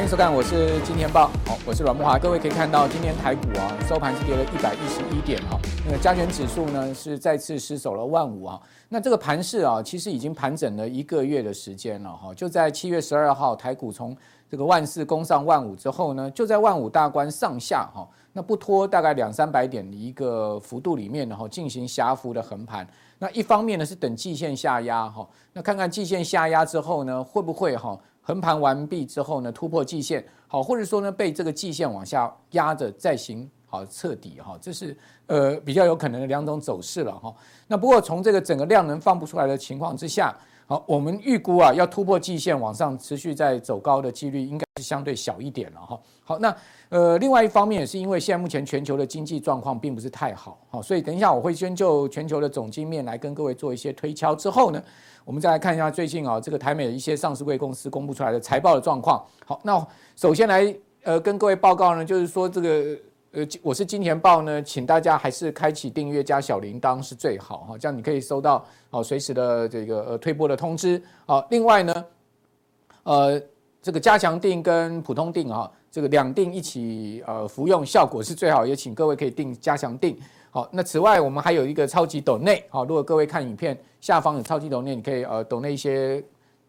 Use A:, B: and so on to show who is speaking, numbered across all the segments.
A: 欢迎收看，我是金钱报，好，我是阮慕驊。各位可以看到，今天台股啊收盘是跌了一百一十一点哈，那个加权指数呢是再次失守了万五啊。那这个盘势啊，其实已经盘整了一个月的时间了哈。就在七月十二号，台股从这个万四攻上万五之后呢，就在万五大关上下哈，那不拖大概两三百点的一个幅度里面然后，进行狭幅的横盘。那一方面呢是等季线下压哈，那看看季线下压之后呢，会不会哈？横盘完毕之后呢，突破季线，好，或者说呢，被这个季线往下压着再行好彻底哈，这是呃比较有可能的两种走势了哈。那不过从这个整个量能放不出来的情况之下，好，我们预估啊，要突破季线往上持续在走高的几率应该是相对小一点了哈。好，那呃另外一方面也是因为现在目前全球的经济状况并不是太好，好，所以等一下我会先就全球的总经面来跟各位做一些推敲之后呢。我们再来看一下最近啊，这个台美的一些上市贵公司公布出来的财报的状况。好，那首先来呃跟各位报告呢，就是说这个呃我是金钱豹呢，请大家还是开启订阅加小铃铛是最好哈，这样你可以收到哦随时的这个呃推播的通知。好，另外呢，呃这个加强定跟普通定哈，这个两定一起呃服用效果是最好，也请各位可以定加强定。好，那此外我们还有一个超级抖内，好，如果各位看影片下方有超级抖内，你可以呃抖内一些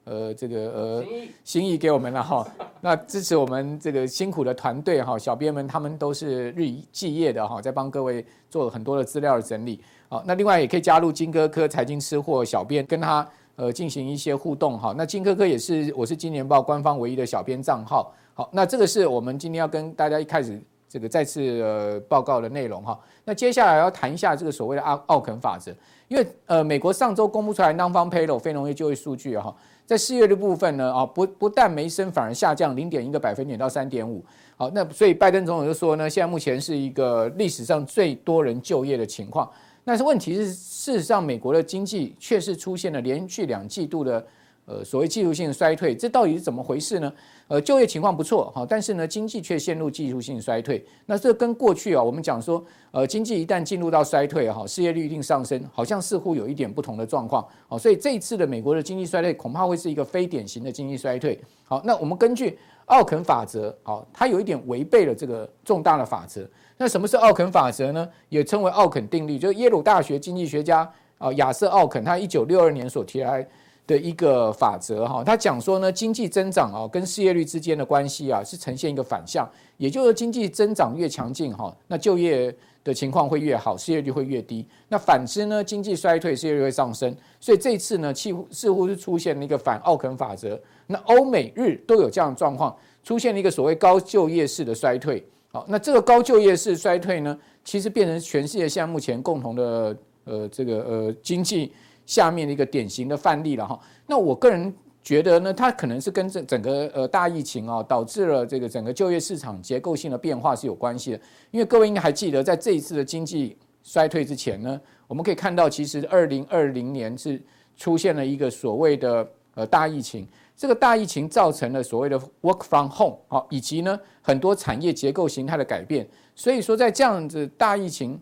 A: 呃这个呃心意给我们了哈，那支持我们这个辛苦的团队哈，小编们他们都是日以继夜的哈，在帮各位做了很多的资料的整理，好，那另外也可以加入金哥科财经吃货小编，跟他呃进行一些互动哈，那金科科也是我是金年报官方唯一的小编账号，好，那这个是我们今天要跟大家一开始。这个再次呃报告的内容哈，那接下来要谈一下这个所谓的奥奥肯法则，因为呃美国上周公布出来 Non-Farm Payroll 非农业就业数据哈，在四月的部分呢啊不不但没升，反而下降零点一个百分点到三点五，好，那所以拜登总统就说呢，现在目前是一个历史上最多人就业的情况，但是问题是事实上美国的经济确实出现了连续两季度的。呃，所谓技术性衰退，这到底是怎么回事呢？呃，就业情况不错哈，但是呢，经济却陷入技术性衰退。那这跟过去啊，我们讲说，呃，经济一旦进入到衰退哈，失业率一定上升，好像似乎有一点不同的状况。好，所以这一次的美国的经济衰退恐怕会是一个非典型的经济衰退。好，那我们根据奥肯法则，好，它有一点违背了这个重大的法则。那什么是奥肯法则呢？也称为奥肯定律，就是耶鲁大学经济学家啊亚瑟奥肯他一九六二年所提来。的一个法则哈，他讲说呢，经济增长啊跟失业率之间的关系啊是呈现一个反向，也就是经济增长越强劲哈，那就业的情况会越好，失业率会越低。那反之呢，经济衰退，失业率会上升。所以这次呢，似乎似乎是出现了一个反奥肯法则。那欧美日都有这样的状况，出现了一个所谓高就业式的衰退。好，那这个高就业式衰退呢，其实变成全世界现在目前共同的呃这个呃经济。下面的一个典型的范例了哈，那我个人觉得呢，它可能是跟这整个呃大疫情啊，导致了这个整个就业市场结构性的变化是有关系的。因为各位应该还记得，在这一次的经济衰退之前呢，我们可以看到，其实二零二零年是出现了一个所谓的呃大疫情，这个大疫情造成了所谓的 work from home，以及呢很多产业结构形态的改变。所以说，在这样子大疫情。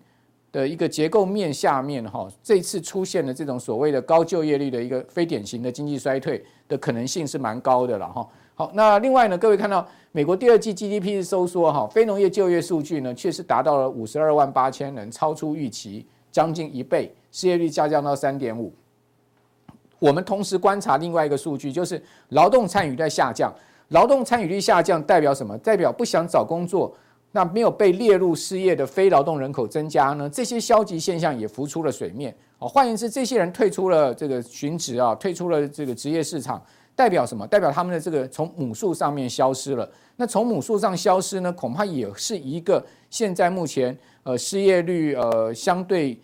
A: 的一个结构面下面哈，这次出现的这种所谓的高就业率的一个非典型的经济衰退的可能性是蛮高的了哈。好，那另外呢，各位看到美国第二季 GDP 是收缩哈，非农业就业数据呢确实达到了五十二万八千人，超出预期将近一倍，失业率下降到三点五。我们同时观察另外一个数据，就是劳动参与在下降，劳动参与率下降代表什么？代表不想找工作。那没有被列入失业的非劳动人口增加呢？这些消极现象也浮出了水面。哦，换言之，这些人退出了这个寻职啊，退出了这个职业市场，代表什么？代表他们的这个从母数上面消失了。那从母数上消失呢，恐怕也是一个现在目前呃失业率呃相对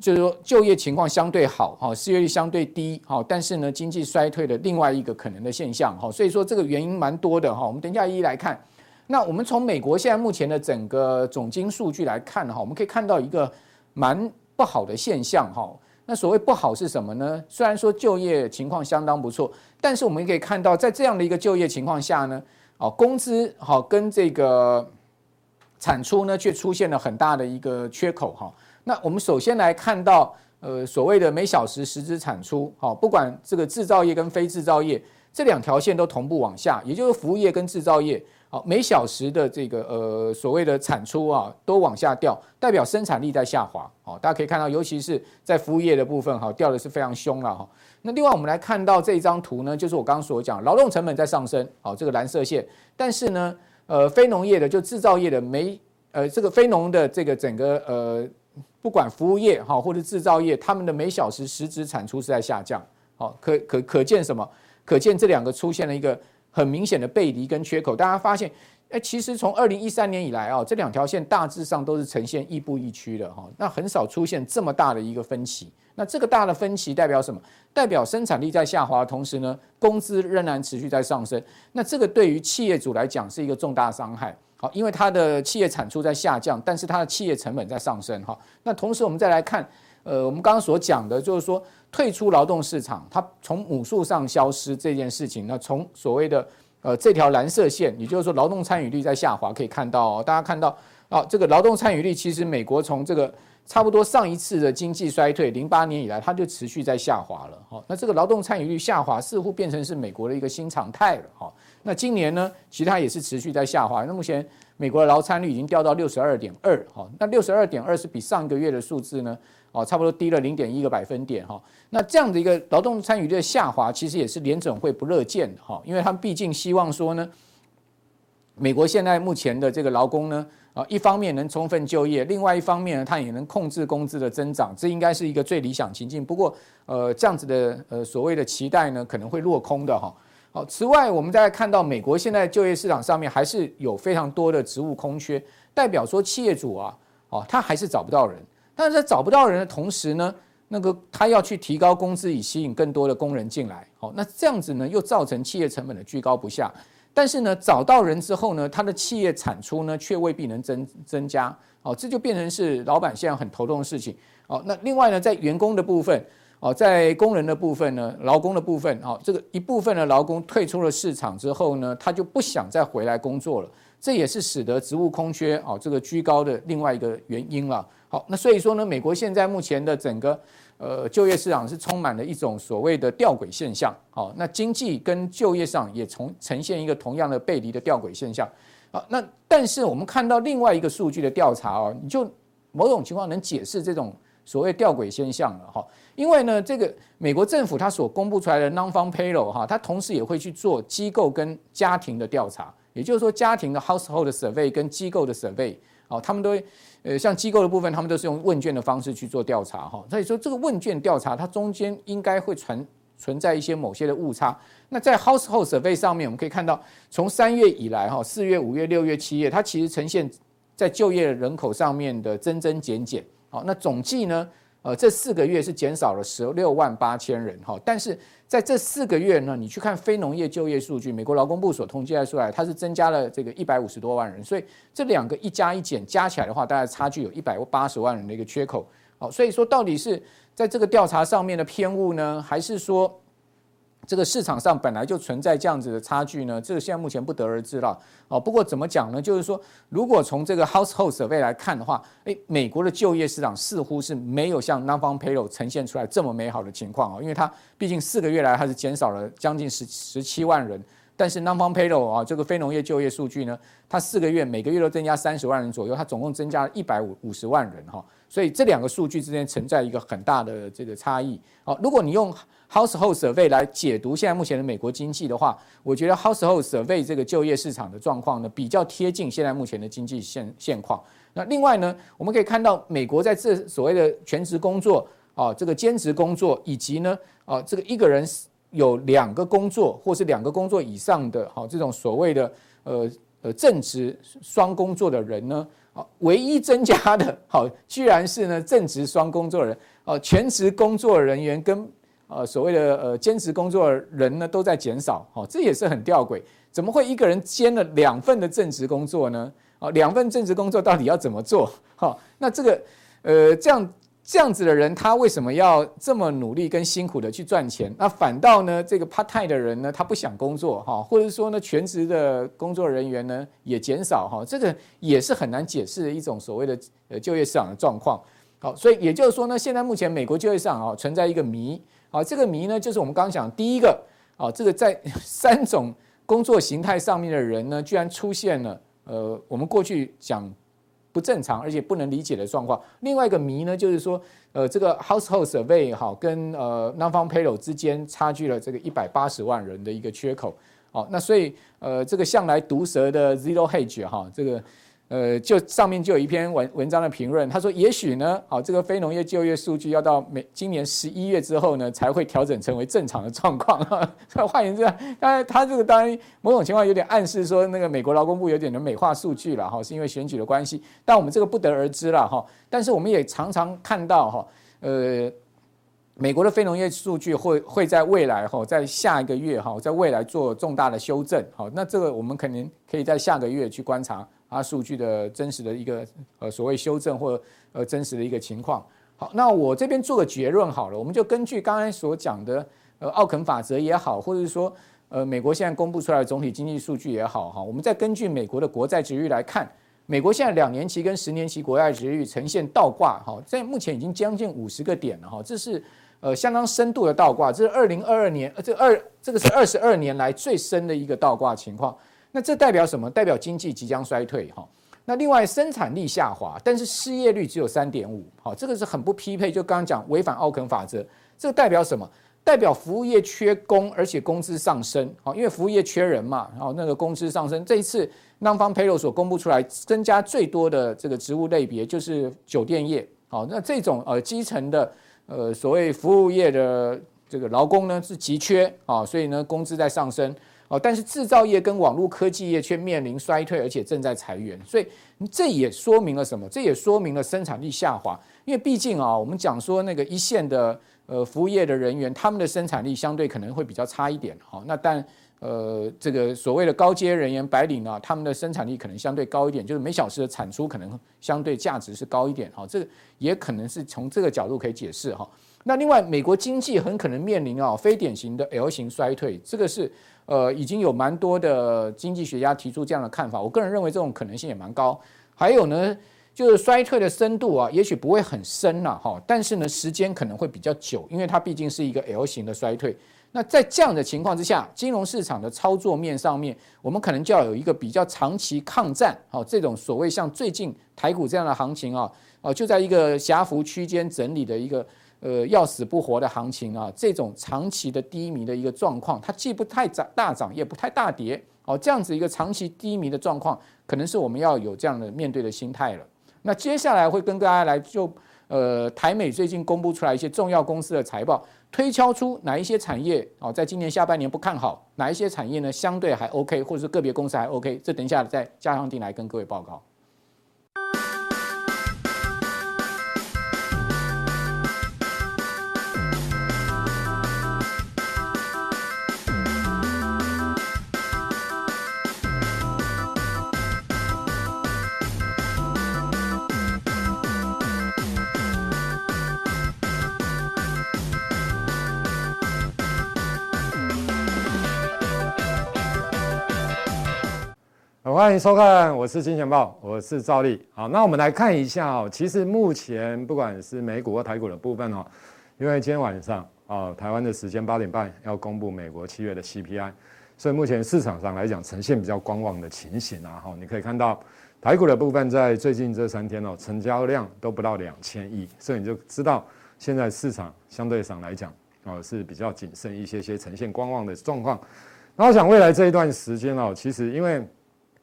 A: 就是说就业情况相对好哈，失业率相对低哈，但是呢经济衰退的另外一个可能的现象哈。所以说这个原因蛮多的哈。我们等一下一一来看。那我们从美国现在目前的整个总经数据来看哈，我们可以看到一个蛮不好的现象哈。那所谓不好是什么呢？虽然说就业情况相当不错，但是我们可以看到，在这样的一个就业情况下呢，哦，工资好跟这个产出呢，却出现了很大的一个缺口哈。那我们首先来看到，呃，所谓的每小时实质产出，好，不管这个制造业跟非制造业。这两条线都同步往下，也就是服务业跟制造业，好，每小时的这个呃所谓的产出啊都往下掉，代表生产力在下滑。好，大家可以看到，尤其是在服务业的部分，哈，掉的是非常凶了哈。那另外我们来看到这一张图呢，就是我刚刚所讲，劳动成本在上升，好，这个蓝色线，但是呢，呃，非农业的就制造业的每呃这个非农的这个整个呃不管服务业哈或者制造业，他们的每小时实质产出是在下降。好，可可可见什么？可见这两个出现了一个很明显的背离跟缺口。大家发现，哎，其实从二零一三年以来啊，这两条线大致上都是呈现亦步亦趋的哈。那很少出现这么大的一个分歧。那这个大的分歧代表什么？代表生产力在下滑同时呢，工资仍然持续在上升。那这个对于企业主来讲是一个重大伤害。好，因为它的企业产出在下降，但是它的企业成本在上升哈。那同时我们再来看。呃，我们刚刚所讲的就是说，退出劳动市场，它从母数上消失这件事情，那从所谓的呃这条蓝色线，也就是说劳动参与率在下滑，可以看到哦，大家看到啊，这个劳动参与率其实美国从这个差不多上一次的经济衰退零八年以来，它就持续在下滑了哈。那这个劳动参与率下滑似乎变成是美国的一个新常态了哈。那今年呢，其他也是持续在下滑。那目前美国的劳参率已经掉到六十二点二哈，那六十二点二是比上一个月的数字呢？哦，差不多低了零点一个百分点哈。那这样的一个劳动参与率的下滑，其实也是联准会不乐见的哈，因为他们毕竟希望说呢，美国现在目前的这个劳工呢，啊，一方面能充分就业，另外一方面呢，它也能控制工资的增长，这应该是一个最理想情境。不过，呃，这样子的呃所谓的期待呢，可能会落空的哈。好，此外，我们再看到美国现在就业市场上面还是有非常多的职务空缺，代表说企业主啊，哦，他还是找不到人。但是在找不到人的同时呢，那个他要去提高工资以吸引更多的工人进来，好，那这样子呢又造成企业成本的居高不下。但是呢，找到人之后呢，他的企业产出呢却未必能增增加，哦，这就变成是老板现在很头痛的事情。哦，那另外呢，在员工的部分，哦，在工人的部分呢，劳工的部分，哦，这个一部分的劳工退出了市场之后呢，他就不想再回来工作了，这也是使得职务空缺哦这个居高的另外一个原因了。好，那所以说呢，美国现在目前的整个呃就业市场是充满了一种所谓的吊诡现象。好，那经济跟就业上也从呈现一个同样的背离的吊诡现象。好，那但是我们看到另外一个数据的调查哦，你就某种情况能解释这种所谓吊诡现象了哈。因为呢，这个美国政府它所公布出来的 non-farm payroll 哈，它同时也会去做机构跟家庭的调查，也就是说家庭的 household survey 跟机构的 survey，哦，他们都会。呃，像机构的部分，他们都是用问卷的方式去做调查哈，所以说这个问卷调查它中间应该会存存在一些某些的误差。那在 household survey 上面，我们可以看到，从三月以来哈，四月、五月、六月、七月，它其实呈现在就业人口上面的增增减减。好，那总计呢，呃，这四个月是减少了十六万八千人哈，但是。在这四个月呢，你去看非农业就业数据，美国劳工部所统计出来，它是增加了这个一百五十多万人，所以这两个一加一减加起来的话，大概差距有一百八十万人的一个缺口。好，所以说到底是在这个调查上面的偏误呢，还是说？这个市场上本来就存在这样子的差距呢，这个现在目前不得而知了。哦，不过怎么讲呢？就是说，如果从这个 household survey 来看的话，诶，美国的就业市场似乎是没有像 non-farm payroll 呈现出来这么美好的情况哦，因为它毕竟四个月来它是减少了将近十十七万人。但是 non-farm payroll 啊，这个非农业就业数据呢，它四个月每个月都增加三十万人左右，它总共增加了一百五五十万人哈，所以这两个数据之间存在一个很大的这个差异。好，如果你用 household survey 来解读现在目前的美国经济的话，我觉得 household survey 这个就业市场的状况呢，比较贴近现在目前的经济现现况。那另外呢，我们可以看到美国在这所谓的全职工作啊，这个兼职工作以及呢啊，这个一个人。有两个工作，或是两个工作以上的，好，这种所谓的呃呃正职双工作的人呢，好，唯一增加的，好，居然是呢正职双工作人，哦，全职工作人员跟呃所谓的呃兼职工作人呢都在减少，好，这也是很吊诡，怎么会一个人兼了两份的正职工作呢？啊，两份正职工作到底要怎么做？好，那这个呃这样。这样子的人，他为什么要这么努力跟辛苦的去赚钱？那反倒呢，这个 part time 的人呢，他不想工作哈，或者说呢，全职的工作人员呢也减少哈，这个也是很难解释的一种所谓的呃就业市场的状况。好，所以也就是说呢，现在目前美国就业市场啊存在一个谜啊，这个谜呢就是我们刚刚讲第一个啊，这个在 三种工作形态上面的人呢，居然出现了呃，我们过去讲不正常而且不能理解的状况。另外一个谜呢，就是说呃，这个 household survey 哈，跟呃 non-farm payroll 之间差距了这个一百八十万人的一个缺口。好，那所以呃，这个向来毒舌的 Zero Hedge 哈，这个。呃，就上面就有一篇文文章的评论，他说，也许呢，好，这个非农业就业数据要到每今年十一月之后呢，才会调整成为正常的状况。哈 换言之，当然他这个当然某种情况有点暗示说，那个美国劳工部有点的美化数据了哈，是因为选举的关系，但我们这个不得而知了哈。但是我们也常常看到哈，呃，美国的非农业数据会会在未来哈，在下一个月哈，在未来做重大的修正。好，那这个我们可能可以在下个月去观察。它数据的真实的一个呃所谓修正或呃真实的一个情况。好，那我这边做个结论好了，我们就根据刚才所讲的呃奥肯法则也好，或者是说呃美国现在公布出来的总体经济数据也好哈，我们再根据美国的国债殖率来看，美国现在两年期跟十年期国债殖率呈现倒挂哈，在目前已经将近五十个点了哈，这是呃相当深度的倒挂，这是二零二二年呃这二这个是二十二年来最深的一个倒挂情况。那这代表什么？代表经济即将衰退哈。那另外生产力下滑，但是失业率只有三点五，好，这个是很不匹配。就刚刚讲违反奥肯法则，这个代表什么？代表服务业缺工，而且工资上升，好，因为服务业缺人嘛，然后那个工资上升。这一次 Non-Farm Payroll 所公布出来增加最多的这个职务类别就是酒店业，好，那这种呃基层的呃所谓服务业的这个劳工呢是急缺啊，所以呢工资在上升。哦，但是制造业跟网络科技业却面临衰退，而且正在裁员，所以这也说明了什么？这也说明了生产力下滑。因为毕竟啊，我们讲说那个一线的呃服务业的人员，他们的生产力相对可能会比较差一点。好，那但呃这个所谓的高阶人员白领啊，他们的生产力可能相对高一点，就是每小时的产出可能相对价值是高一点。好，这也可能是从这个角度可以解释哈。那另外，美国经济很可能面临啊非典型的 L 型衰退，这个是。呃，已经有蛮多的经济学家提出这样的看法，我个人认为这种可能性也蛮高。还有呢，就是衰退的深度啊，也许不会很深了哈，但是呢，时间可能会比较久，因为它毕竟是一个 L 型的衰退。那在这样的情况之下，金融市场的操作面上面，我们可能就要有一个比较长期抗战，好，这种所谓像最近台股这样的行情啊，哦，就在一个狭幅区间整理的一个。呃，要死不活的行情啊，这种长期的低迷的一个状况，它既不太涨大涨，也不太大跌，哦，这样子一个长期低迷的状况，可能是我们要有这样的面对的心态了。那接下来会跟大家来就呃台美最近公布出来一些重要公司的财报，推敲出哪一些产业哦，在今年下半年不看好，哪一些产业呢相对还 OK，或者是个别公司还 OK，这等一下再加上进来跟各位报告。
B: 欢迎收看，我是金钱豹，我是赵力。好，那我们来看一下哦。其实目前不管是美股或台股的部分哦，因为今天晚上啊，台湾的时间八点半要公布美国七月的 CPI，所以目前市场上来讲呈现比较观望的情形啊。哈，你可以看到台股的部分在最近这三天哦，成交量都不到两千亿，所以你就知道现在市场相对上来讲哦是比较谨慎一些些，呈现观望的状况。那我想未来这一段时间哦，其实因为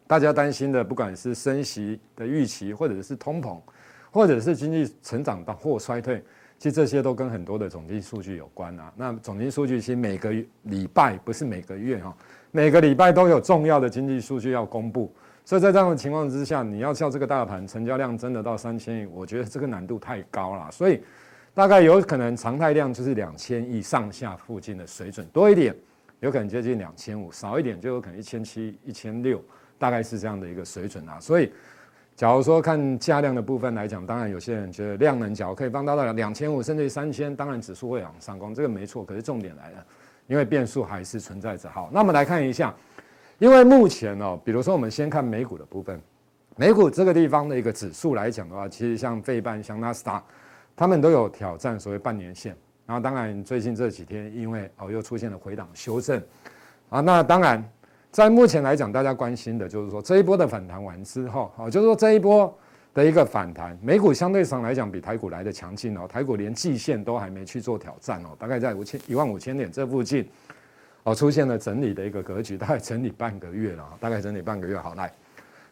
B: 大家担心的，不管是升息的预期，或者是通膨，或者是经济成长到或衰退，其实这些都跟很多的总经数据有关啊。那总经数据其实每个礼拜不是每个月哈，每个礼拜都有重要的经济数据要公布。所以在这样的情况之下，你要叫这个大盘成交量真的到三千亿，我觉得这个难度太高了。所以大概有可能常态量就是两千亿上下附近的水准，多一点有可能接近两千五，少一点就有可能一千七、一千六。大概是这样的一个水准啊，所以假如说看价量的部分来讲，当然有些人觉得量能角可以放大到两千五甚至于三千，当然指数会往上攻，这个没错。可是重点来了，因为变数还是存在着。好，那我们来看一下，因为目前哦，比如说我们先看美股的部分，美股这个地方的一个指数来讲的话，其实像费半、像纳斯达，他们都有挑战所谓半年线然后当然最近这几天因为哦又出现了回档修正，啊，那当然在目前来讲，大家关心的就是说这一波的反弹完之后，哦，就是说这一波的一个反弹，美股相对上来讲比台股来的强劲哦，台股连季线都还没去做挑战哦，大概在五千一万五千点这附近。哦，出现了整理的一个格局，大概整理半个月了，大概整理半个月。好，来，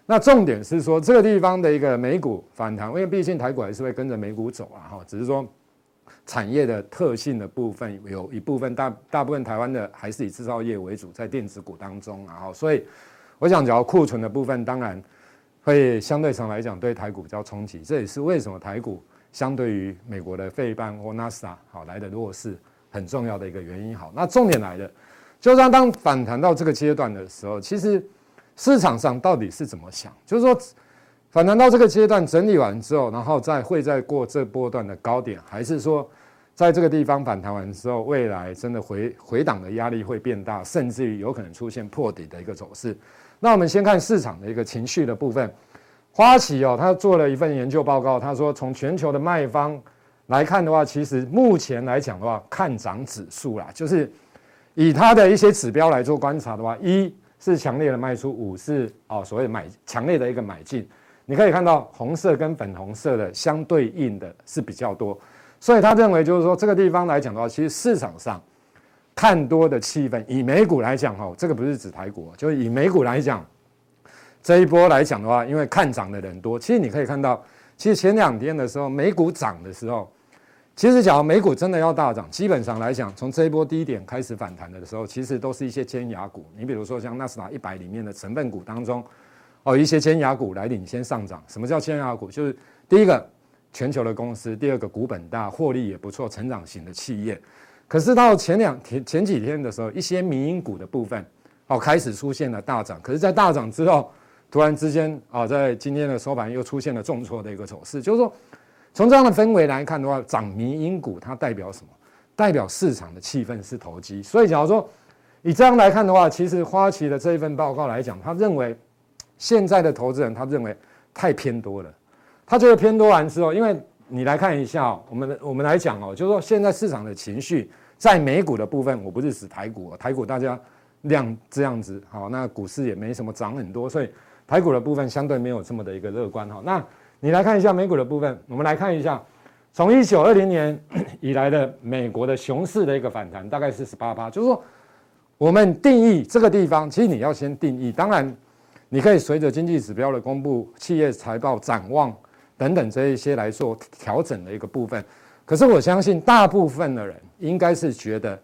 B: 那重点是说这个地方的一个美股反弹，因为毕竟台股还是会跟着美股走啊，哈，只是说产业的特性的部分，有一部分大大部分台湾的还是以制造业为主，在电子股当中，然后所以我想讲库存的部分，当然会相对上来讲对台股比较冲击，这也是为什么台股相对于美国的费半或 NASA 好来的弱势很重要的一个原因。好，那重点来了。就是说，当反弹到这个阶段的时候，其实市场上到底是怎么想？就是说，反弹到这个阶段整理完之后，然后再会再过这波段的高点，还是说，在这个地方反弹完之后，未来真的回回档的压力会变大，甚至于有可能出现破底的一个走势？那我们先看市场的一个情绪的部分。花旗哦，他做了一份研究报告，他说从全球的卖方来看的话，其实目前来讲的话，看涨指数啦，就是。以它的一些指标来做观察的话，一是强烈的卖出，五是哦所谓买强烈的一个买进。你可以看到红色跟粉红色的相对应的是比较多，所以他认为就是说这个地方来讲的话，其实市场上看多的气氛，以美股来讲哈，这个不是指台股，就是以美股来讲，这一波来讲的话，因为看涨的人多，其实你可以看到，其实前两天的时候美股涨的时候。其实，假如美股真的要大涨，基本上来讲，从这一波低点开始反弹的时候，其实都是一些尖牙股。你比如说像纳斯达一百里面的成分股当中，哦，一些尖牙股来领先上涨。什么叫尖牙股？就是第一个全球的公司，第二个股本大，获利也不错，成长型的企业。可是到前两天、前几天的时候，一些民营股的部分，哦，开始出现了大涨。可是，在大涨之后，突然之间，啊，在今天的收盘又出现了重挫的一个走势，就是说。从这样的氛围来看的话，涨民营股它代表什么？代表市场的气氛是投机。所以，假如说以这样来看的话，其实花旗的这一份报告来讲，他认为现在的投资人他认为太偏多了。他觉得偏多完之后，因为你来看一下，我们我们来讲哦，就是说现在市场的情绪在美股的部分，我不是指台股，台股大家量这样子好，那股市也没什么涨很多，所以台股的部分相对没有这么的一个乐观哈。那你来看一下美股的部分，我们来看一下，从一九二零年以来的美国的熊市的一个反弹，大概是十八趴。就是说，我们定义这个地方，其实你要先定义。当然，你可以随着经济指标的公布、企业财报展望等等这一些来做调整的一个部分。可是我相信，大部分的人应该是觉得，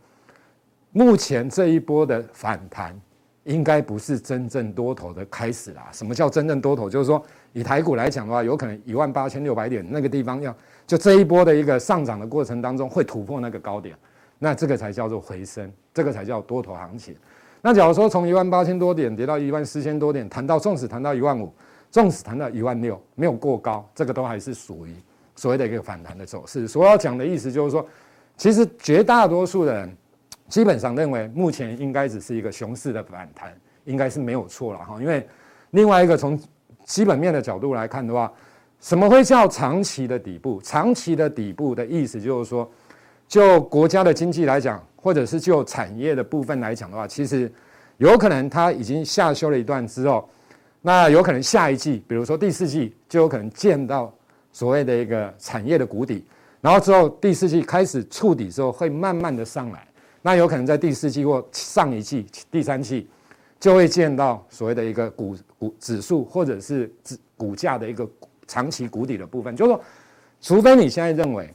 B: 目前这一波的反弹，应该不是真正多头的开始啦。什么叫真正多头？就是说。以台股来讲的话，有可能一万八千六百点那个地方要就这一波的一个上涨的过程当中会突破那个高点，那这个才叫做回升，这个才叫多头行情。那假如说从一万八千多点跌到一万四千多点，谈到纵使谈到一万五，纵使谈到一万六，没有过高，这个都还是属于所谓的一个反弹的走势。所要讲的意思就是说，其实绝大多数的人基本上认为目前应该只是一个熊市的反弹，应该是没有错了哈。因为另外一个从基本面的角度来看的话，什么会叫长期的底部？长期的底部的意思就是说，就国家的经济来讲，或者是就产业的部分来讲的话，其实有可能它已经下修了一段之后，那有可能下一季，比如说第四季，就有可能见到所谓的一个产业的谷底，然后之后第四季开始触底之后，会慢慢的上来，那有可能在第四季或上一季、第三季。就会见到所谓的一个股股指数或者是指股价的一个长期谷底的部分，就是说，除非你现在认为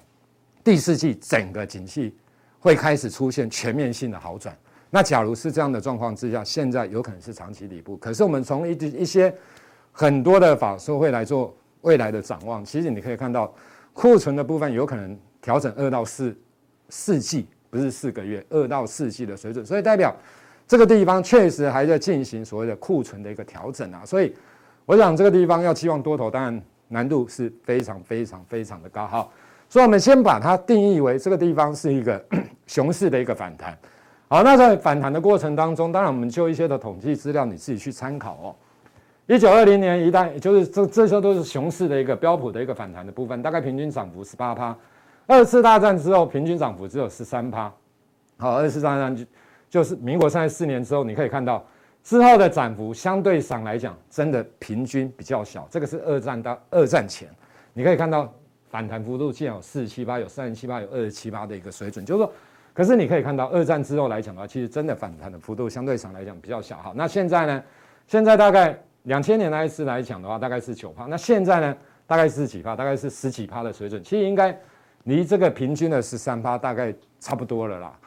B: 第四季整个景气会开始出现全面性的好转，那假如是这样的状况之下，现在有可能是长期底部。可是我们从一一些很多的法说会来做未来的展望，其实你可以看到库存的部分有可能调整二到四四季，不是四个月，二到四季的水准，所以代表。这个地方确实还在进行所谓的库存的一个调整啊，所以我想这个地方要期望多头，当然难度是非常非常非常的高。好，所以我们先把它定义为这个地方是一个 熊市的一个反弹。好，那在反弹的过程当中，当然我们就一些的统计资料你自己去参考哦。一九二零年一旦就是这这些都是熊市的一个标普的一个反弹的部分，大概平均涨幅十八趴。二次大战之后平均涨幅只有十三趴。好，二次大战就就是民国三十四年之后，你可以看到之后的涨幅相对上来讲，真的平均比较小。这个是二战到二战前，你可以看到反弹幅度竟然有四十七八，有三十七八，有二十七八的一个水准，就是说。可是你可以看到，二战之后来讲的话，其实真的反弹的幅度相对上来讲比较小。哈，那现在呢？现在大概两千年那一次来讲的话，大概是九趴。那现在呢？大概是几趴？大概是十几趴的水准。其实应该离这个平均的十三趴大概差不多了啦。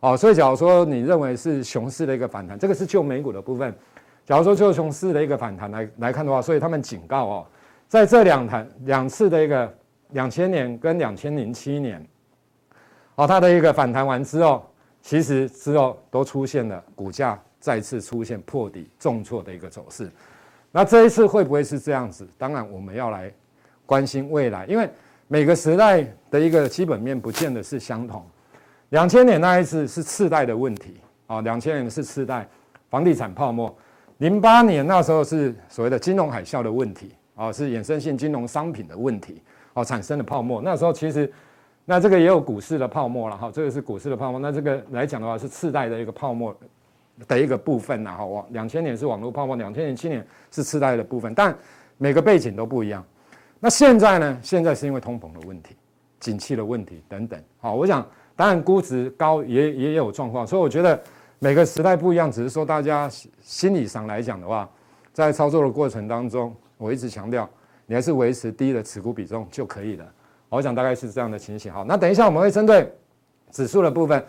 B: 哦，所以假如说你认为是熊市的一个反弹，这个是就美股的部分。假如说就熊市的一个反弹来来看的话，所以他们警告哦，在这两弹两次的一个两千年跟两千零七年。好，它的一个反弹完之后，其实之后都出现了股价再次出现破底重挫的一个走势。那这一次会不会是这样子？当然，我们要来关心未来，因为每个时代的一个基本面不见得是相同。两千年那一次是次贷的问题啊，两千年是次贷，房地产泡沫。零八年那时候是所谓的金融海啸的问题啊，是衍生性金融商品的问题哦，产生的泡沫。那时候其实。那这个也有股市的泡沫了哈，这个是股市的泡沫。那这个来讲的话是次贷的一个泡沫的一个部分呐哈。网两千年是网络泡沫，两千零七年是次贷的部分，但每个背景都不一样。那现在呢？现在是因为通膨的问题、景气的问题等等。好，我想当然估值高也也有状况，所以我觉得每个时代不一样，只是说大家心理上来讲的话，在操作的过程当中，我一直强调，你还是维持低的持股比重就可以了。我想大概是这样的情形。好，那等一下我们会针对指数的部分，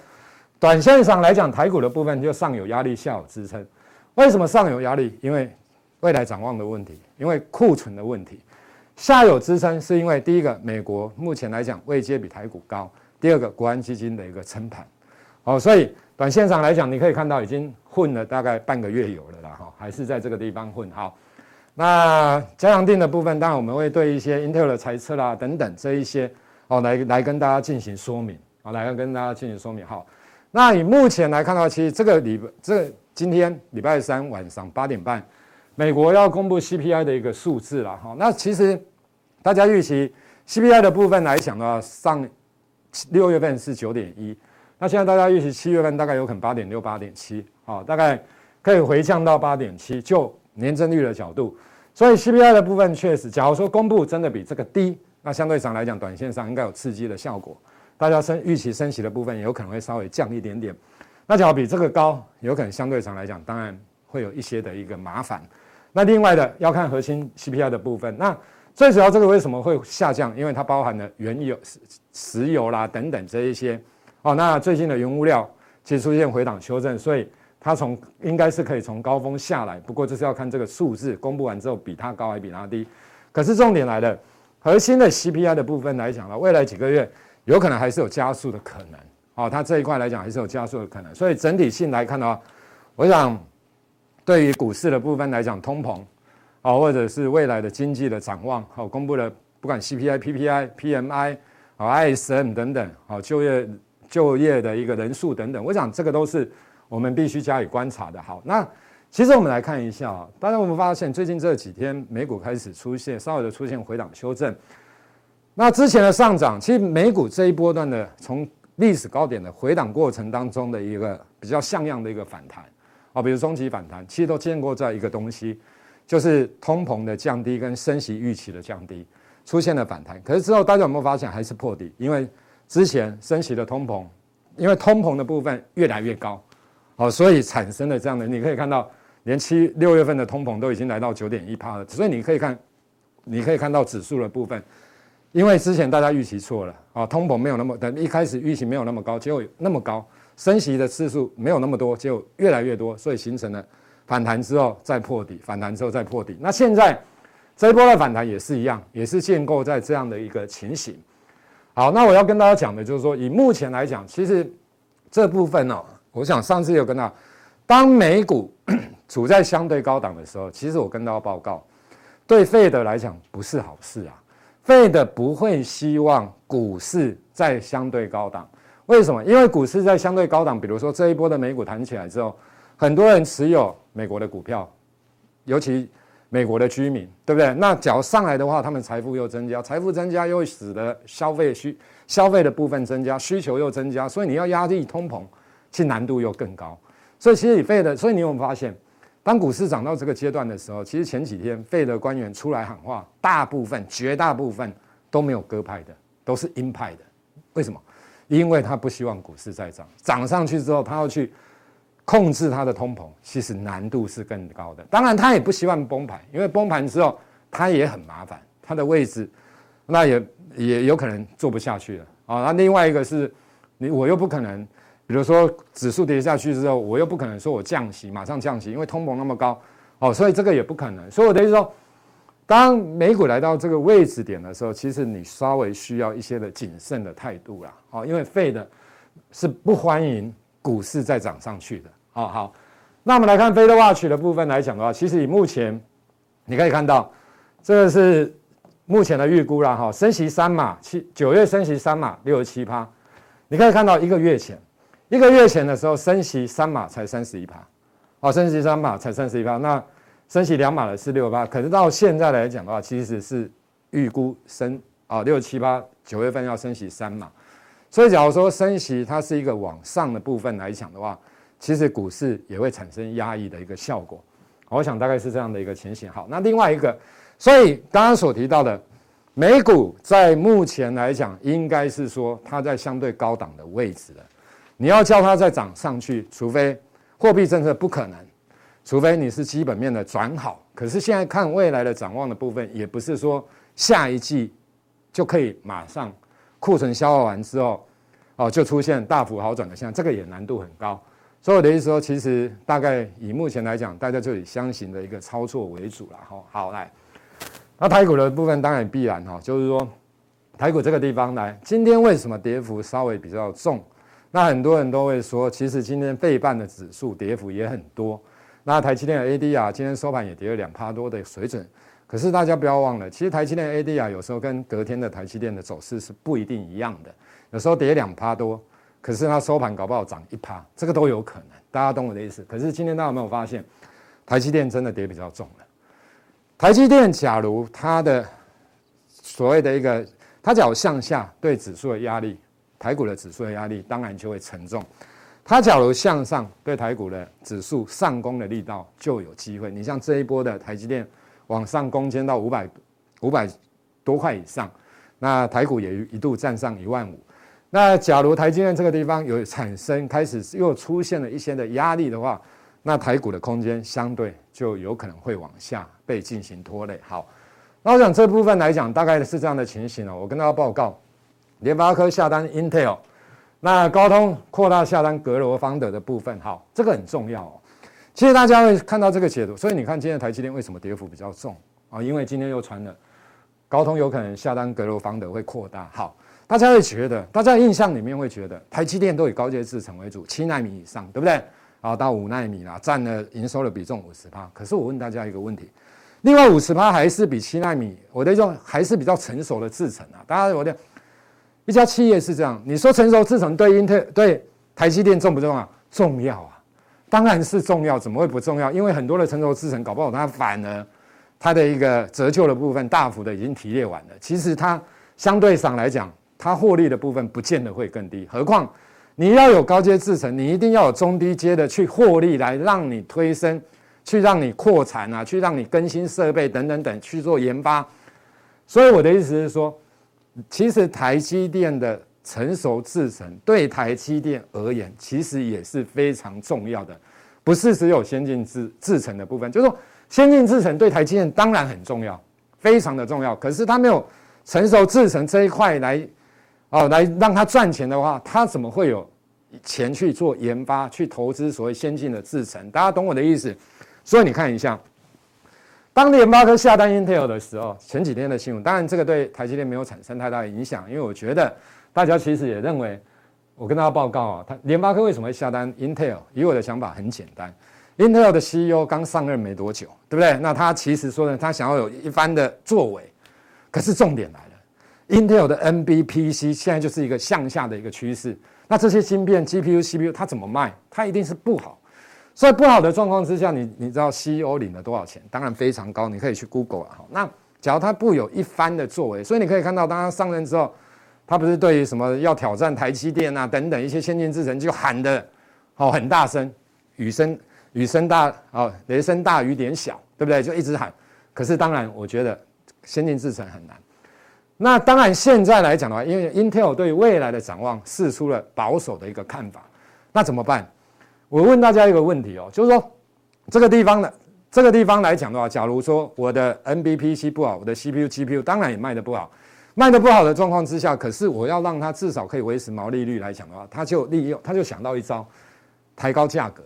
B: 短线上来讲，台股的部分就上有压力，下有支撑。为什么上有压力？因为未来展望的问题，因为库存的问题。下有支撑，是因为第一个，美国目前来讲位阶比台股高；第二个，国安基金的一个撑盘。好，所以短线上来讲，你可以看到已经混了大概半个月有了啦，哈，还是在这个地方混。好。那加强定的部分，当然我们会对一些 Intel 的财测啦等等这一些哦，来来跟大家进行说明啊，来跟大家进行说明。好，那以目前来看的话，其实这个礼这今天礼拜三晚上八点半，美国要公布 CPI 的一个数字了哈。那其实大家预期 CPI 的部分来讲的话，上六月份是九点一，那现在大家预期七月份大概有可能八点六、八点七，好，大概可以回降到八点七，就年增率的角度。所以 CPI 的部分确实，假如说公布真的比这个低，那相对上来讲，短线上应该有刺激的效果。大家升预期升息的部分有可能会稍微降一点点。那假如比这个高，有可能相对上来讲，当然会有一些的一个麻烦。那另外的要看核心 CPI 的部分。那最主要这个为什么会下降？因为它包含了原油、石油啦等等这一些。哦，那最近的原物料其实出现回档修正，所以。它从应该是可以从高峰下来，不过就是要看这个数字公布完之后比它高还比它低。可是重点来了，核心的 CPI 的部分来讲呢，未来几个月有可能还是有加速的可能。哦，它这一块来讲还是有加速的可能。所以整体性来看的话，我想对于股市的部分来讲，通膨啊，或者是未来的经济的展望，好，公布的不管 CPI、PPI、PMI 啊、ISM 等等，好，就业就业的一个人数等等，我想这个都是。我们必须加以观察的。好，那其实我们来看一下啊，当然我们发现最近这几天美股开始出现稍微的出现回档修正。那之前的上涨，其实美股这一波段的从历史高点的回档过程当中的一个比较像样的一个反弹啊，比如中期反弹，其实都见过这样一个东西，就是通膨的降低跟升息预期的降低出现了反弹。可是之后大家有没有发现还是破底？因为之前升息的通膨，因为通膨的部分越来越高。好，所以产生了这样的，你可以看到，连七六月份的通膨都已经来到九点一趴了。所以你可以看，你可以看到指数的部分，因为之前大家预期错了啊，通膨没有那么，等一开始预期没有那么高，结果那么高，升息的次数没有那么多，结果越来越多，所以形成了反弹之后再破底，反弹之后再破底。那现在这一波的反弹也是一样，也是建构在这样的一个情形。好，那我要跟大家讲的就是说，以目前来讲，其实这部分呢。我想上次有跟他，当美股 处在相对高档的时候，其实我跟大家报告，对费德来讲不是好事啊。费德不会希望股市在相对高档，为什么？因为股市在相对高档，比如说这一波的美股弹起来之后，很多人持有美国的股票，尤其美国的居民，对不对？那只要上来的话，他们财富又增加，财富增加又使得消费需消费的部分增加，需求又增加，所以你要压抑通膨，其难度又更高。所以其实你费的，所以你有没有发现，当股市涨到这个阶段的时候，其实前几天费的官员出来喊话，大部分、绝大部分都没有鸽派的，都是鹰派的。为什么？因为他不希望股市再涨，涨上去之后，他要去。控制它的通膨，其实难度是更高的。当然，他也不希望崩盘，因为崩盘之后，他也很麻烦，他的位置，那也也有可能做不下去了啊。那另外一个是，你我又不可能，比如说指数跌下去之后，我又不可能说我降息，马上降息，因为通膨那么高哦，所以这个也不可能。所以我的意思说，当美股来到这个位置点的时候，其实你稍微需要一些的谨慎的态度啦，哦，因为 Fed 是不欢迎股市再涨上去的。好好，那我们来看 Fed Watch 的部分来讲的话，其实以目前你可以看到，这个是目前的预估啦，哈，升息三码，七九月升息三码六十七趴，你可以看到一个月前，一个月前的时候升息三码才三十一趴，哦，升息三码才三十一趴，那升息两码的是六趴，可是到现在来讲的话，其实是预估升啊六七八，九月份要升息三码，所以假如说升息它是一个往上的部分来讲的话。其实股市也会产生压抑的一个效果，我想大概是这样的一个情形。好，那另外一个，所以刚刚所提到的美股在目前来讲，应该是说它在相对高档的位置了。你要叫它再涨上去，除非货币政策不可能，除非你是基本面的转好。可是现在看未来的展望的部分，也不是说下一季就可以马上库存消化完之后，哦，就出现大幅好转的现象，这个也难度很高。所以我的意思说，其实大概以目前来讲，大家就以箱型的一个操作为主了哈。好，来，那台股的部分当然必然哈，就是说台股这个地方来，今天为什么跌幅稍微比较重？那很多人都会说，其实今天费半的指数跌幅也很多。那台积电的 ADR 今天收盘也跌了两趴多的水准。可是大家不要忘了，其实台积电 ADR 有时候跟隔天的台积电的走势是不一定一样的，有时候跌两趴多。可是它收盘搞不好涨一趴，这个都有可能，大家懂我的意思。可是今天大家有没有发现，台积电真的跌比较重了？台积电假如它的所谓的一个，它假如向下对指数的压力，台股的指数的压力当然就会沉重。它假如向上对台股的指数上攻的力道就有机会。你像这一波的台积电往上攻坚到五百五百多块以上，那台股也一度站上一万五。那假如台积电这个地方有产生开始又出现了一些的压力的话，那台股的空间相对就有可能会往下被进行拖累。好，那我想这部分来讲，大概是这样的情形哦。我跟大家报告，联发科下单 Intel，那高通扩大下单格罗方德的部分，好，这个很重要哦。其实大家会看到这个解读，所以你看今天台积电为什么跌幅比较重啊？因为今天又传了高通有可能下单格罗方德会扩大，好。大家会觉得，大家印象里面会觉得，台积电都以高阶制程为主，七纳米以上，对不对？啊，到五纳米啦，占了营收的比重五十趴。可是我问大家一个问题，另外五十趴还是比七纳米，我的说还是比较成熟的制程啊。大家我的一家企业是这样，你说成熟制程对英特对台积电重不重要？重要啊，当然是重要，怎么会不重要？因为很多的成熟制程搞不好它反而它的一个折旧的部分大幅的已经提列完了。其实它相对上来讲。它获利的部分不见得会更低，何况你要有高阶制程，你一定要有中低阶的去获利，来让你推升，去让你扩产啊，去让你更新设备等等等去做研发。所以我的意思是说，其实台积电的成熟制程对台积电而言，其实也是非常重要的，不是只有先进制制程的部分，就是说先进制程对台积电当然很重要，非常的重要，可是它没有成熟制程这一块来。哦，来让他赚钱的话，他怎么会有钱去做研发、去投资所谓先进的制程？大家懂我的意思。所以你看一下，当联发科下单 Intel 的时候，前几天的新闻，当然这个对台积电没有产生太大的影响，因为我觉得大家其实也认为，我跟大家报告啊，他联发科为什么会下单 Intel？以我的想法很简单，Intel 的 CEO 刚上任没多久，对不对？那他其实说呢，他想要有一番的作为，可是重点来了。Intel 的 NBPC 现在就是一个向下的一个趋势，那这些芯片 GPU、CPU 它怎么卖？它一定是不好，所以不好的状况之下，你你知道 CEO 领了多少钱？当然非常高，你可以去 Google 啊。那假如他不有一番的作为，所以你可以看到，当他上任之后，他不是对于什么要挑战台积电啊等等一些先进制程就喊的哦很大声，雨声雨声大哦雷声大雨点小，对不对？就一直喊。可是当然，我觉得先进制程很难。那当然现在来讲的话，因为 Intel 对未来的展望释出了保守的一个看法，那怎么办？我问大家一个问题哦，就是说这个地方的这个地方来讲的话，假如说我的 NBPC 不好，我的 CPU、GPU 当然也卖得不好，卖得不好的状况之下，可是我要让它至少可以维持毛利率来讲的话，他就利用他就想到一招，抬高价格。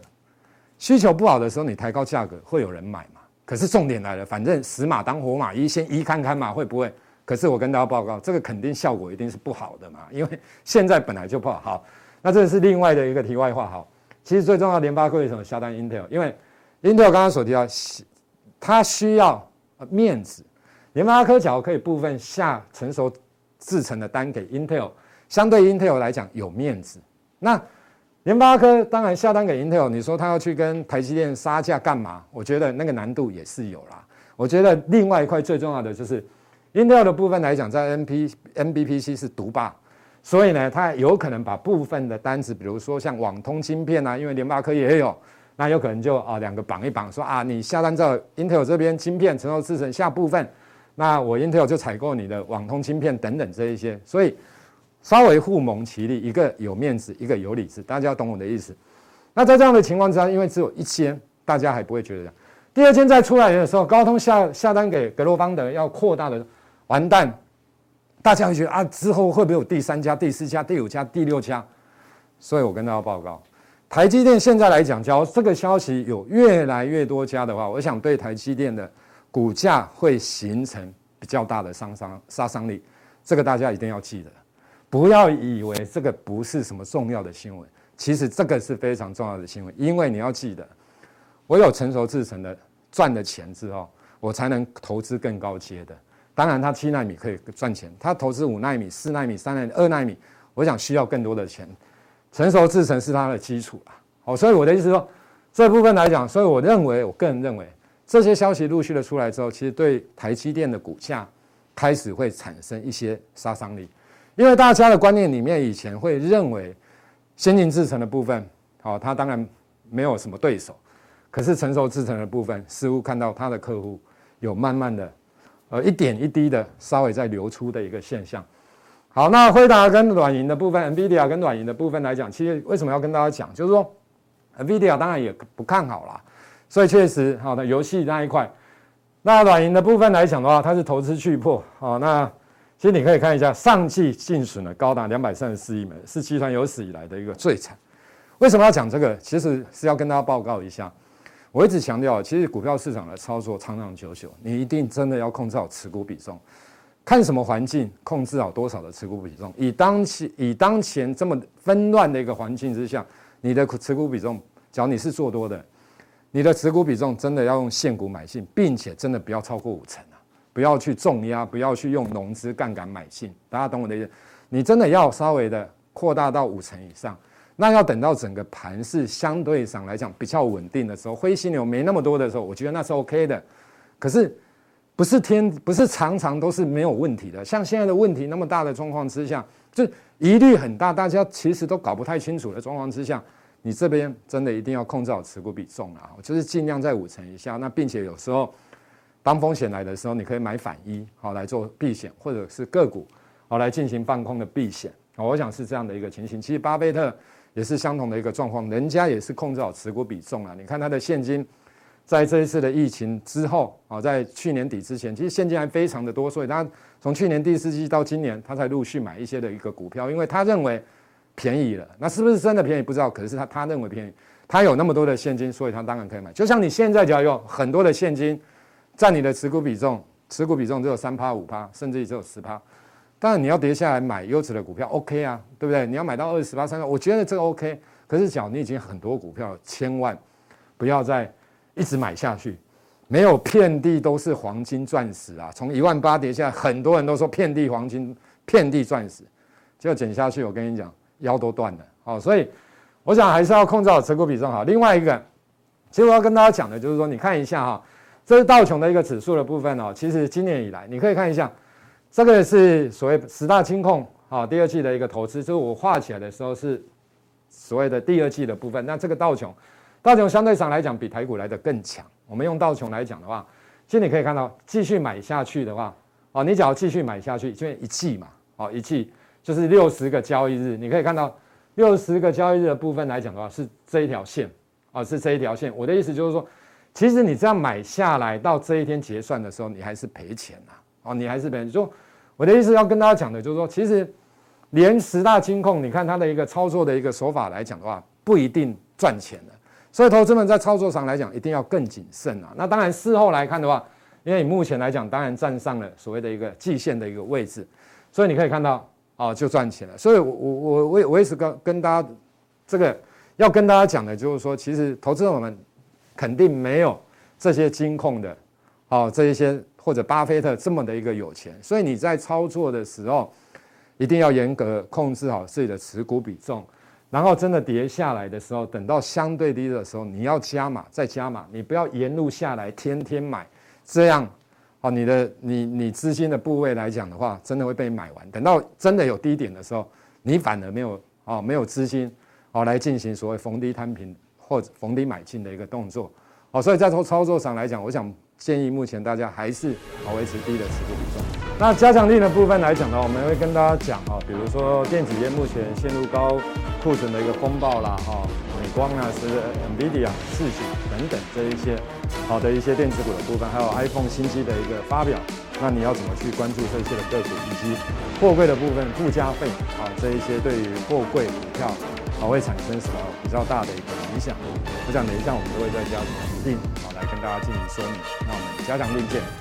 B: 需求不好的时候，你抬高价格会有人买嘛？可是重点来了，反正死马当活马医，先医看看嘛，会不会？可是我跟大家报告，这个肯定效果一定是不好的嘛，因为现在本来就不好。好，那这是另外的一个题外话。好。其实最重要，联发科为什么下单 Intel？因为 Intel 刚刚所提到，它需要面子。联发科假如可以部分下成熟制程的单给 Intel，相对 Intel 来讲有面子。那联发科当然下单给 Intel，你说他要去跟台积电杀价干嘛？我觉得那个难度也是有啦。我觉得另外一块最重要的就是 Intel 的部分来讲，在 N P N B P C 是独霸。所以呢，它有可能把部分的单子，比如说像网通芯片啊，因为联发科也有，那有可能就啊两个绑一绑，说啊你下单在 Intel 这边芯片承受制程下部分，那我 Intel 就采购你的网通芯片等等这一些，所以稍微互蒙其利，一个有面子，一个有里子，大家要懂我的意思。那在这样的情况之下，因为只有一千，大家还不会觉得。第二天再出来的时候，高通下下单给格罗方德要扩大的，完蛋。大家会觉得啊，之后会不会有第三家、第四家、第五家、第六家？所以我跟大家报告，台积电现在来讲，假如这个消息有越来越多家的话，我想对台积电的股价会形成比较大的伤伤杀伤力。这个大家一定要记得，不要以为这个不是什么重要的新闻，其实这个是非常重要的新闻，因为你要记得，我有成熟制成的赚的钱之后，我才能投资更高阶的。当然，它七纳米可以赚钱，它投资五纳米、四纳米、三纳米、二纳米，我想需要更多的钱。成熟制程是它的基础啊。好，所以我的意思说，这部分来讲，所以我认为，我个人认为，这些消息陆续的出来之后，其实对台积电的股价开始会产生一些杀伤力，因为大家的观念里面以前会认为，先进制程的部分，好，它当然没有什么对手，可是成熟制程的部分，似乎看到它的客户有慢慢的。呃，一点一滴的稍微在流出的一个现象。好，那辉达跟软银的部分，NVIDIA 跟软银的部分来讲，其实为什么要跟大家讲？就是说，NVIDIA 当然也不看好啦，所以确实，好的游戏那一块，那软银的部分来讲的话，它是投资巨破。好，那其实你可以看一下，上季净损呢高达两百三十四亿美，是集团有史以来的一个最惨。为什么要讲这个？其实是要跟大家报告一下。我一直强调，其实股票市场的操作长长久久，你一定真的要控制好持股比重。看什么环境，控制好多少的持股比重。以当前以当前这么纷乱的一个环境之下，你的持股比重，假如你是做多的，你的持股比重真的要用现股买进，并且真的不要超过五成啊！不要去重压，不要去用融资杠杆买进。大家懂我的意思？你真的要稍微的扩大到五成以上。那要等到整个盘势相对上来讲比较稳定的时候，灰犀牛没那么多的时候，我觉得那是 OK 的。可是不是天不是常常都是没有问题的。像现在的问题那么大的状况之下，就疑虑很大，大家其实都搞不太清楚的状况之下，你这边真的一定要控制好持股比重啊，就是尽量在五成以下。那并且有时候当风险来的时候，你可以买反一好来做避险，或者是个股好来进行放空的避险。我想是这样的一个情形。其实巴菲特。也是相同的一个状况，人家也是控制好持股比重啊。你看他的现金，在这一次的疫情之后啊，在去年底之前，其实现金还非常的多，所以他从去年第四季到今年，他才陆续买一些的一个股票，因为他认为便宜了。那是不是真的便宜不知道，可是他他认为便宜，他有那么多的现金，所以他当然可以买。就像你现在只要有很多的现金，占你的持股比重，持股比重只有三趴五趴，甚至于只有十趴。当然你要跌下来买优质的股票，OK 啊，对不对？你要买到二十八、三十，我觉得这个 OK。可是，假如你已经很多股票，千万不要再一直买下去。没有遍地都是黄金钻石啊！从一万八跌下来，很多人都说遍地黄金、遍地钻石，结果捡下去，我跟你讲，腰都断了。好，所以我想还是要控制好持股比重好。另外一个，其实我要跟大家讲的就是说，你看一下哈，这是道琼的一个指数的部分哦。其实今年以来，你可以看一下，这个是所谓十大金控啊，第二季的一个投资，就是我画起来的时候是所谓的第二季的部分。那这个道琼，道琼相对上来讲比台股来得更强。我们用道琼来讲的话，其实你可以看到，继续买下去的话，哦，你只要继续买下去，就一季嘛，哦，一季就是六十个交易日，你可以看到六十个交易日的部分来讲的话，是这一条线。啊，是这一条线。我的意思就是说，其实你这样买下来到这一天结算的时候，你还是赔钱呐。哦，你还是赔钱。就我的意思要跟大家讲的就是说，其实连十大金控，你看它的一个操作的一个手法来讲的话，不一定赚钱的。所以投资们在操作上来讲，一定要更谨慎啊。那当然事后来看的话，因为你目前来讲，当然站上了所谓的一个季线的一个位置，所以你可以看到，哦，就赚钱了。所以我我我我我也是跟跟大家这个。要跟大家讲的，就是说，其实投资者们肯定没有这些金控的，哦，这一些或者巴菲特这么的一个有钱，所以你在操作的时候，一定要严格控制好自己的持股比重，然后真的跌下来的时候，等到相对低的时候，你要加码再加码，你不要沿路下来天天买，这样，哦，你的你你资金的部位来讲的话，真的会被买完，等到真的有低点的时候，你反而没有哦，没有资金。好，来进行所谓逢低摊平或者逢低买进的一个动作。好，所以在从操作上来讲，我想建议目前大家还是啊维持低的持股比重。那加强力的部分来讲呢，我们会跟大家讲啊，比如说电子业目前陷入高库存的一个风暴啦，哈，美光啊是 NVIDIA 世芯等等这一些好的一些电子股的部分，还有 iPhone 新机的一个发表。那你要怎么去关注这些的个股，以及货柜的部分附加费啊这一些对于货柜股票啊会产生什么比较大的一个影响？我想每一项我们都会在加强錠啊来跟大家进行说明。那我们加强錠见。